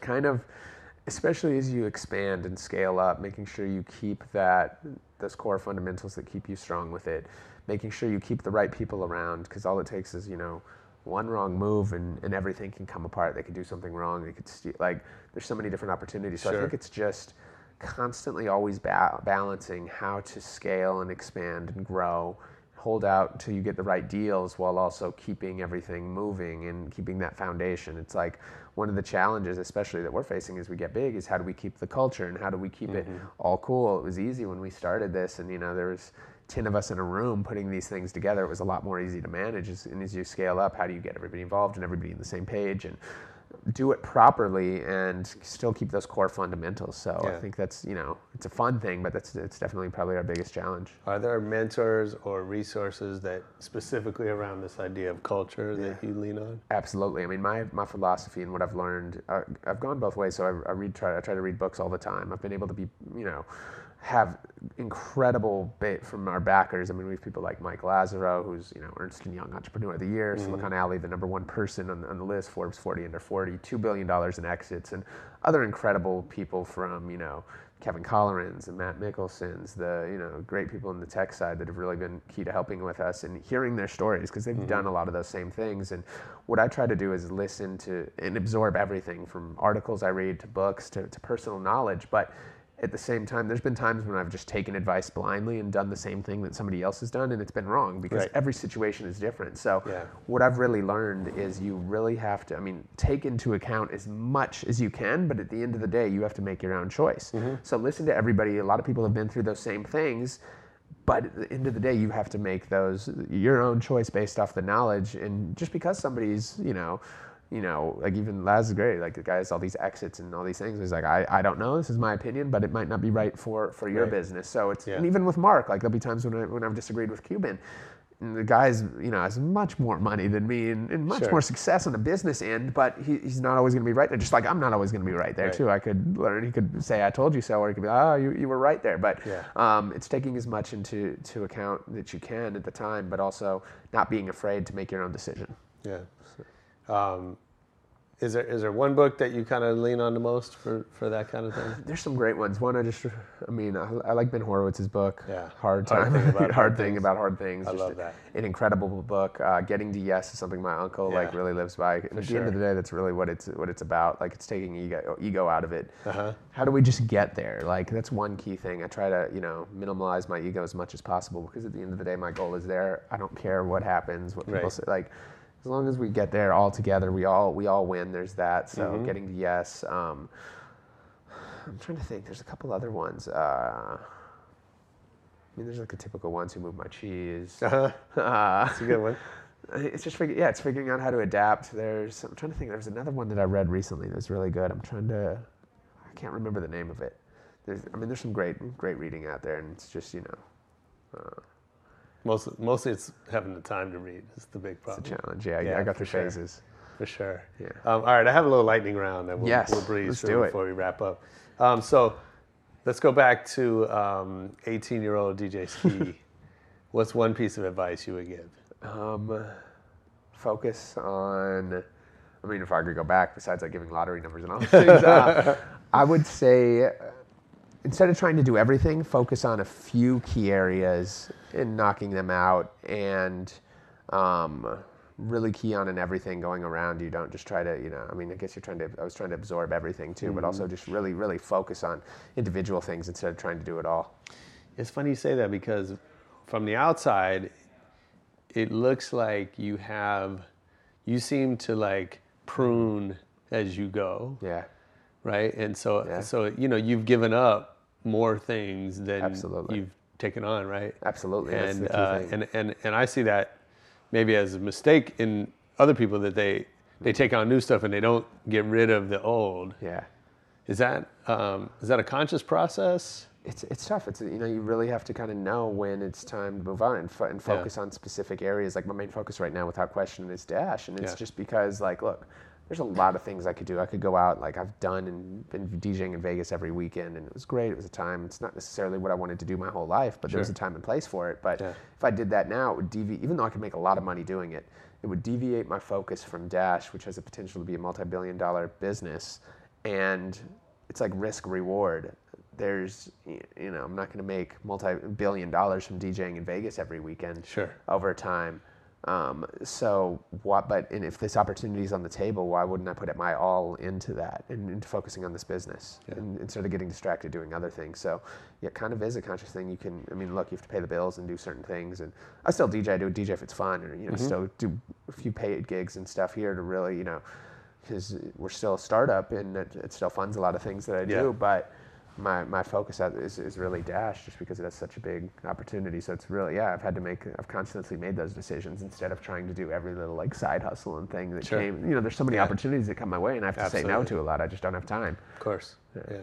kind of, especially as you expand and scale up, making sure you keep that those core fundamentals that keep you strong with it. Making sure you keep the right people around, because all it takes is you know one wrong move and, and everything can come apart. They could do something wrong. They could steal. Like there's so many different opportunities. So I think it's just constantly always ba- balancing how to scale and expand and grow hold out until you get the right deals while also keeping everything moving and keeping that foundation. It's like one of the challenges especially that we're facing as we get big is how do we keep the culture and how do we keep it mm-hmm. all cool? It was easy when we started this and you know there was 10 of us in a room putting these things together. It was a lot more easy to manage. And as you scale up how do you get everybody involved and everybody on the same page? And do it properly and still keep those core fundamentals. So Yeah. I think that's you know it's a fun thing, but that's it's definitely probably our biggest challenge. Are there mentors or resources that specifically around this idea of culture that you lean on? Absolutely. I mean, my, my philosophy and what I've learned, uh, I've gone both ways. So I, I read, try, I try to read books all the time. I've been able to be, you know, have incredible bit from our backers. I mean, we have people like Mike Lazerow, who's you know Ernst and Young Entrepreneur of the Year, mm-hmm. Silicon Alley, the number one person on, on the list, Forbes 40 under 40, two billion dollars in exits, and other incredible people from you know Kevin Collerans and Matt Mickelson's, the you know great people in the tech side that have really been key to helping with us and hearing their stories because they've mm-hmm. done a lot of those same things. And what I try to do is listen to and absorb everything from articles I read to books to, to personal knowledge, but at the same time, there's been times when I've just taken advice blindly and done the same thing that somebody else has done, and it's been wrong because Right. every situation is different. So, Yeah. what I've really learned is you really have to, I mean, take into account as much as you can, but at the end of the day, you have to make your own choice. Mm-hmm. So, listen to everybody. A lot of people have been through those same things. But at the end of the day, you have to make those your own choice based off the knowledge. And just because somebody's, you know, you know, like even Laz is great. Like the guy has all these exits and all these things. He's like, I, I don't know. This is my opinion, but it might not be right for for your Right. business. So it's Yeah. and even with Mark, like there'll be times when I, when I've disagreed with Cuban. And the guy's, you know, has much more money than me and, and much Sure. more success on the business end, but he, he's not always going to be right there. Just like I'm not always going to be right there Right. too. I could learn. He could say, "I told you so," or he could be, "Oh, you, you were right there." But Yeah. um, it's taking as much into to account that you can at the time, but also not being afraid to make your own decision. Yeah. Um, is there is there one book that you kind of lean on the most for, for that kind of thing? There's some great ones. One I just, I mean, I, I like Ben Horowitz's book. Yeah. Hard Hard Time. Thing About Hard, Hard thing Things. about hard things. I Just love that. An incredible book. Uh, Getting to Yes is something my uncle like really lives by. And at the sure. end of the day, that's really what it's what it's about. Like it's taking ego ego out of it. Uh-huh. How do we just get there? Like that's one key thing. I try to you know minimize my ego as much as possible because at the end of the day, my goal is there. I don't care what happens, what people Right. say. Like as long as we get there all together, we all we all win. There's that. So Mm-hmm. getting to yes. Um, I'm trying to think. There's a couple other ones. Uh, I mean, there's like the typical ones who move my cheese. Uh-huh. Uh, It's a good one. it's just fig- yeah, it's figuring out how to adapt. There's I'm trying to think. There's another one that I read recently that was really good. I'm trying to. I can't remember the name of it. There's, I mean, there's some great great reading out there, and it's just you know, uh, Mostly, mostly it's having the time to read. It's the big problem. it's a challenge. Yeah, Yeah, I got through sure. phases. For sure. Yeah. Um, all right, I have a little lightning round that we'll, Yes, we'll breeze through before we wrap up. Um, so let's go back to 18 year old DJ Skee. What's one piece of advice you would give? Um, focus on. I mean, if I could go back, besides like giving lottery numbers and all those things, uh, I would say instead of trying to do everything, focus on a few key areas and knocking them out, and um, really key on in everything going around you. Don't just try to, you know. I mean, I guess you're trying to. I was trying to absorb everything too, but also just really, really focus on individual things instead of trying to do it all. It's funny you say that because from the outside, it looks like you have, you seem to like prune as you go, Yeah. Right? And so, Yeah. so you know, you've given up more things than Absolutely. you've taken on, right? Absolutely, And uh, and and and I see that maybe as a mistake in other people that they they take on new stuff and they don't get rid of the old. Yeah. Is that um, is that a conscious process? It's, it's tough. It's you know you really have to kind of know when it's time to move on and, and Yeah. focus on specific areas. Like my main focus right now, without question, is Dash, and it's Yeah. just because like look, there's a lot of things I could do. I could go out like I've done and been DJing in Vegas every weekend, and it was great. It was a time. It's not necessarily what I wanted to do my whole life, but there was a time and place for it. But Yeah. if I did that now, it would deviate. Even though I could make a lot of money doing it, it would deviate my focus from Dash, which has the potential to be a multi-billion-dollar business, and it's like risk reward. There's, you know, I'm not going to make multi-billion dollars from DJing in Vegas every weekend Sure. over time. Um, so what? But and if this opportunity is on the table, why wouldn't I put my all into that and into focusing on this business and, instead of getting distracted doing other things? So yeah, it kind of is a conscious thing. You can, I mean, look, you have to pay the bills and do certain things, and I still DJ. I do a DJ if it's fun, or you know, Mhm. still do a few paid gigs and stuff here to really, you know, because we're still a startup and it, it still funds a lot of things that I Yeah. do, but my, my focus is, is really Dash just because it has such a big opportunity. So it's really, yeah, I've had to make, I've constantly made those decisions instead of trying to do every little like side hustle and thing that Sure. came, you know, there's so many Yeah. opportunities that come my way and I have to say no to a lot. I just don't have time. Of course. Yeah.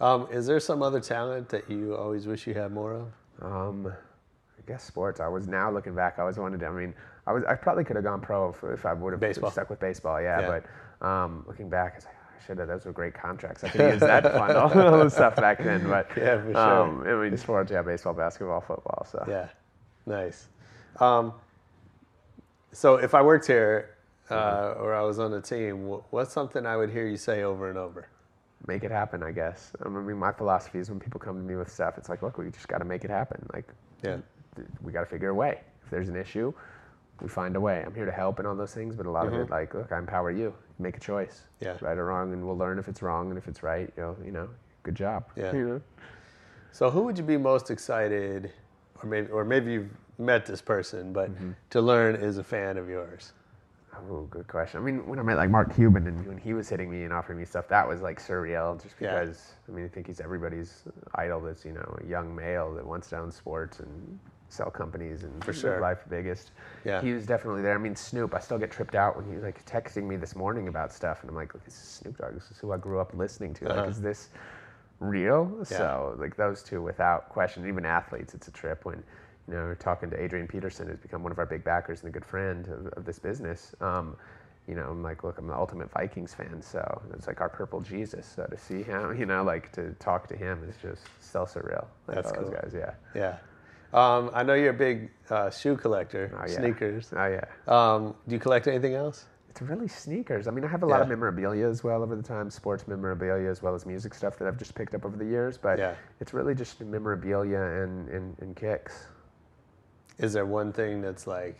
Um, is there some other talent that you always wish you had more of? Um, I guess sports. I was now looking back. I always wanted to. I mean, I was. I probably could have gone pro if, if I would have Baseball. stuck with baseball. Yeah, Yeah. but um, looking back, it's like Have. Those were great contracts. I could use that fund all, the stuff back then. But Yeah, for sure. um, I mean, sports. Yeah, baseball, basketball, football. So Yeah, nice. Um, so if I worked here uh, or I was on a team, what's something I would hear you say over and over? make it happen. I guess. I mean, my philosophy is when people come to me with stuff, it's like, look, we just got to make it happen. Like, Yeah. we got to figure a way. If there's an issue, we find a way. I'm here to help and all those things, but a lot of Mhm. it, like, look, I empower you. Make a choice. Yeah. Right or wrong, and we'll learn if it's wrong, and if it's right, you know, you know good job. Yeah. You know? So who would you be most excited, or maybe, or maybe you've met this person, but Mm-hmm. to learn is a fan of yours? Oh, good question. I mean, when I met like Mark Cuban and when he was hitting me and offering me stuff, that was like surreal. Just Yeah. because I mean, I think he's everybody's idol. That's you know a young male that wants to own sports and sell companies and For live sure. life biggest. Yeah. he was definitely there. I mean, Snoop. I still get tripped out when he's like texting me this morning about stuff, and I'm like, this is Snoop Dogg. This is who I grew up listening to. Uh-huh. Like, is this real? Yeah. So like those two, without question, even athletes, it's a trip when. You know, we're talking to Adrian Peterson, who's become one of our big backers and a good friend of, of this business. Um, you know, I'm like, look, I'm the ultimate Vikings fan, so it's like our purple Jesus. So to see him, you know, like to talk to him is just so surreal. Like That's all those cool. guys, yeah. Yeah. Um, I know you're a big uh, shoe collector, Oh, yeah. sneakers. Oh yeah. Um, do you collect anything else? It's really sneakers. I mean, I have a lot of memorabilia as well over the time, sports memorabilia as well as music stuff that I've just picked up over the years. But Yeah. it's really just memorabilia and, and, and kicks. Is there one thing that's like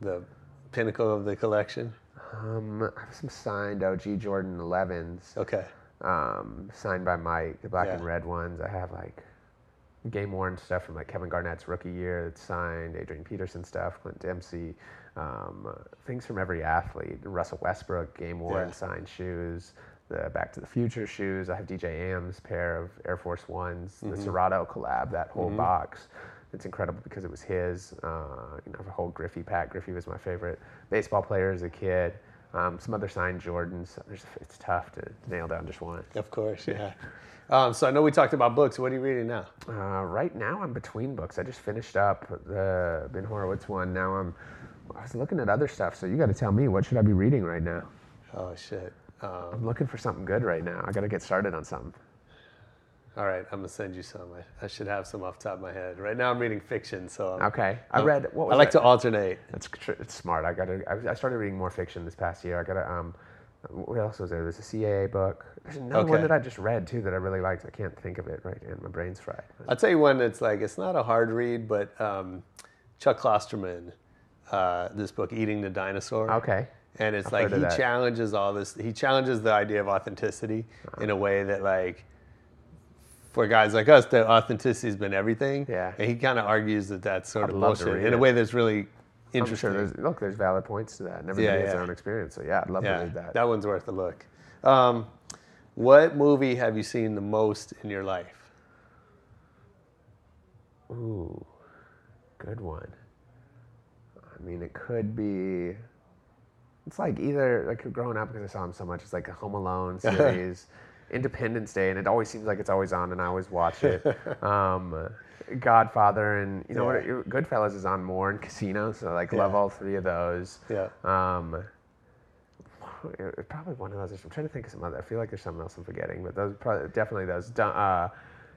the pinnacle of the collection? Um, I have some signed OG Jordan 11s. Okay. um, signed by Mike, the black Yeah. and red ones. I have like game worn stuff from like Kevin Garnett's rookie year that's signed, Adrian Peterson stuff, Clint Dempsey, um, things from every athlete. Russell Westbrook game worn Yeah. signed shoes. The Back to the Future shoes. I have DJ AM's pair of Air Force Ones. The Mhm. Serato collab. That whole Mhm. box. It's incredible because it was his. Uh, you know, a whole Griffey pack. Griffey was my favorite baseball player as a kid. Um, some other signed Jordans. There's, it's tough to nail down just one. Of course, yeah. Um, so I know we talked about books. What are you reading now? Uh, right now, I'm between books. I just finished up the Ben Horowitz one. Now I'm. I was looking at other stuff, so you got to tell me what should I be reading right now. Oh shit. Um, I'm looking for something good right now. I got to get started on something. All right, I'm gonna send you some. I, I should have some off the top of my head. Right now, I'm reading fiction, so I'm- Okay, I I'm- read. What was I like that? to alternate. That's tr- it's smart. I got. I, I started reading more fiction this past year. I got to. Um, what else was there? There's a CAA book. There's another one that I just read too that I really liked. I can't think of it right, and my brain's fried. I'll tell you one that's like it's not a hard read, but um, Chuck Klosterman, uh, this book, Eating the Dinosaur. Okay. And it's I've like he challenges all this. He challenges the idea of authenticity in a way that like. For guys like us, the authenticity has been everything. Yeah. And he kind of argues that that's sort I'd of bullshit in a way that's really interesting. sure there's look. There's valid points to that. and Everybody Yeah, has yeah. their own experience. So yeah, I'd love yeah, to read that. that one's worth a look. Um, what movie have you seen the most in your life? Ooh, good one. I mean, it could be. It's like either like growing up because I saw him so much. It's like a Home Alone series, Independence Day, and it always seems like it's always on, and I always watch it. um, Godfather, and you know Yeah. what? Goodfellas is on more, and Casino. So like love all three of those. Yeah. Um, probably one of those. I'm trying to think of some other. I feel like there's something else I'm forgetting, but those probably definitely those. Uh,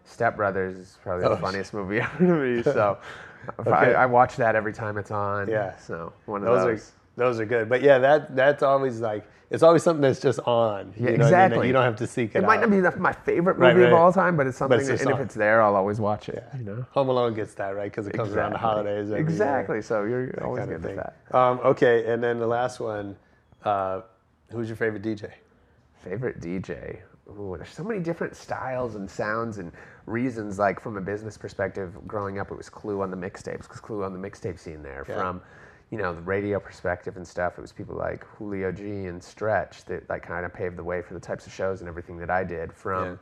Step Brothers is probably Oh, the funniest movie ever to me. So Okay. I, I watch that every time it's on. Yeah. So one of those, those. Those are good. But yeah, that that's always like it's always something that's just on. Yeah, you know what I mean? Exactly. You don't have to seek it, It might out. not be the- my favorite Right, movie of all time, but it's something. it's that, and if it's there, I'll always watch it. You know. Home Alone gets that right because it comes around the holidays. every year, Exactly. So you're that always good thing. that. Um, okay, and then the last one. Uh, who's your favorite DJ? Favorite DJ. Ooh, there's so many different styles and sounds and reasons. Like from a business perspective, growing up, it was Clue on the mixtapes because Clue on the mixtape scene there. Yeah. From, you know, the radio perspective and stuff, it was people like Julio G and Stretch that like kind of paved the way for the types of shows and everything that I did. From Yeah.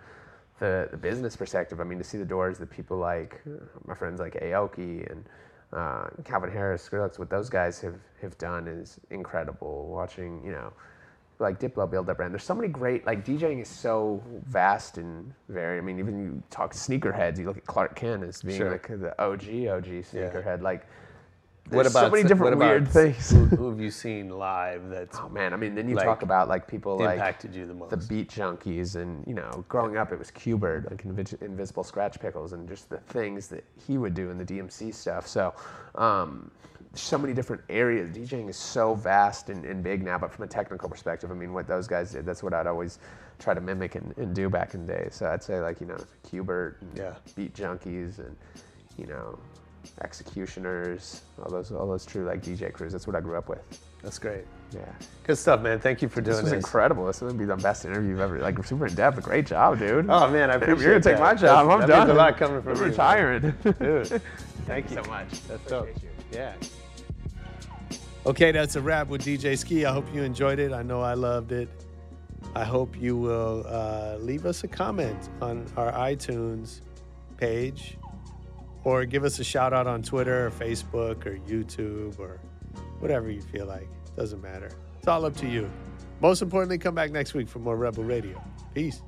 the, the business perspective, I mean, to see the doors that people like uh, my friends like Aoki and uh, Calvin Harris, Skrillex, what those guys have, have done is incredible. Watching, you know, like Diplo build that brand. There's so many great like DJing is so vast and very. I mean, even you talk to sneakerheads, you look at Clark Kent as being Sure. like the OG OG sneakerhead. Like, What about so many different weird things? Who, who have you seen live? That's Oh man, I mean, then you like, talk about like people like impacted you the most. the beat junkies, and you know, growing up, it was Qbert, like Invi- Invisibl Skratch Piklz, and just the things that he would do in the DMC stuff. So, um, so many different areas. DJing is so vast and, and big now, but from a technical perspective, I mean, what those guys did, that's what I'd always try to mimic and, and do back in the day. So I'd say like you know, and Yeah. Beat Junkies, and you know, X-Ecutioners, all those all those true like DJ crews. That's what I grew up with. That's great. Yeah. Good stuff, man. Thank you for doing This was this. incredible. This would be the best interview you've ever. Like super in depth. Great job, dude. Oh man, I appreciate You're gonna take that. my job. That's- I'm that done. means a lot coming from I'm retiring. Dude, thank you so much. That's dope. Yeah. Okay, that's a wrap with DJ Skee. I hope you enjoyed it. I know I loved it. I hope you will uh, leave us a comment on our iTunes page or give us a shout out on Twitter or Facebook or YouTube or whatever you feel like. Doesn't matter. It's all up to you. Most importantly, come back next week for more Rebel Radio. Peace.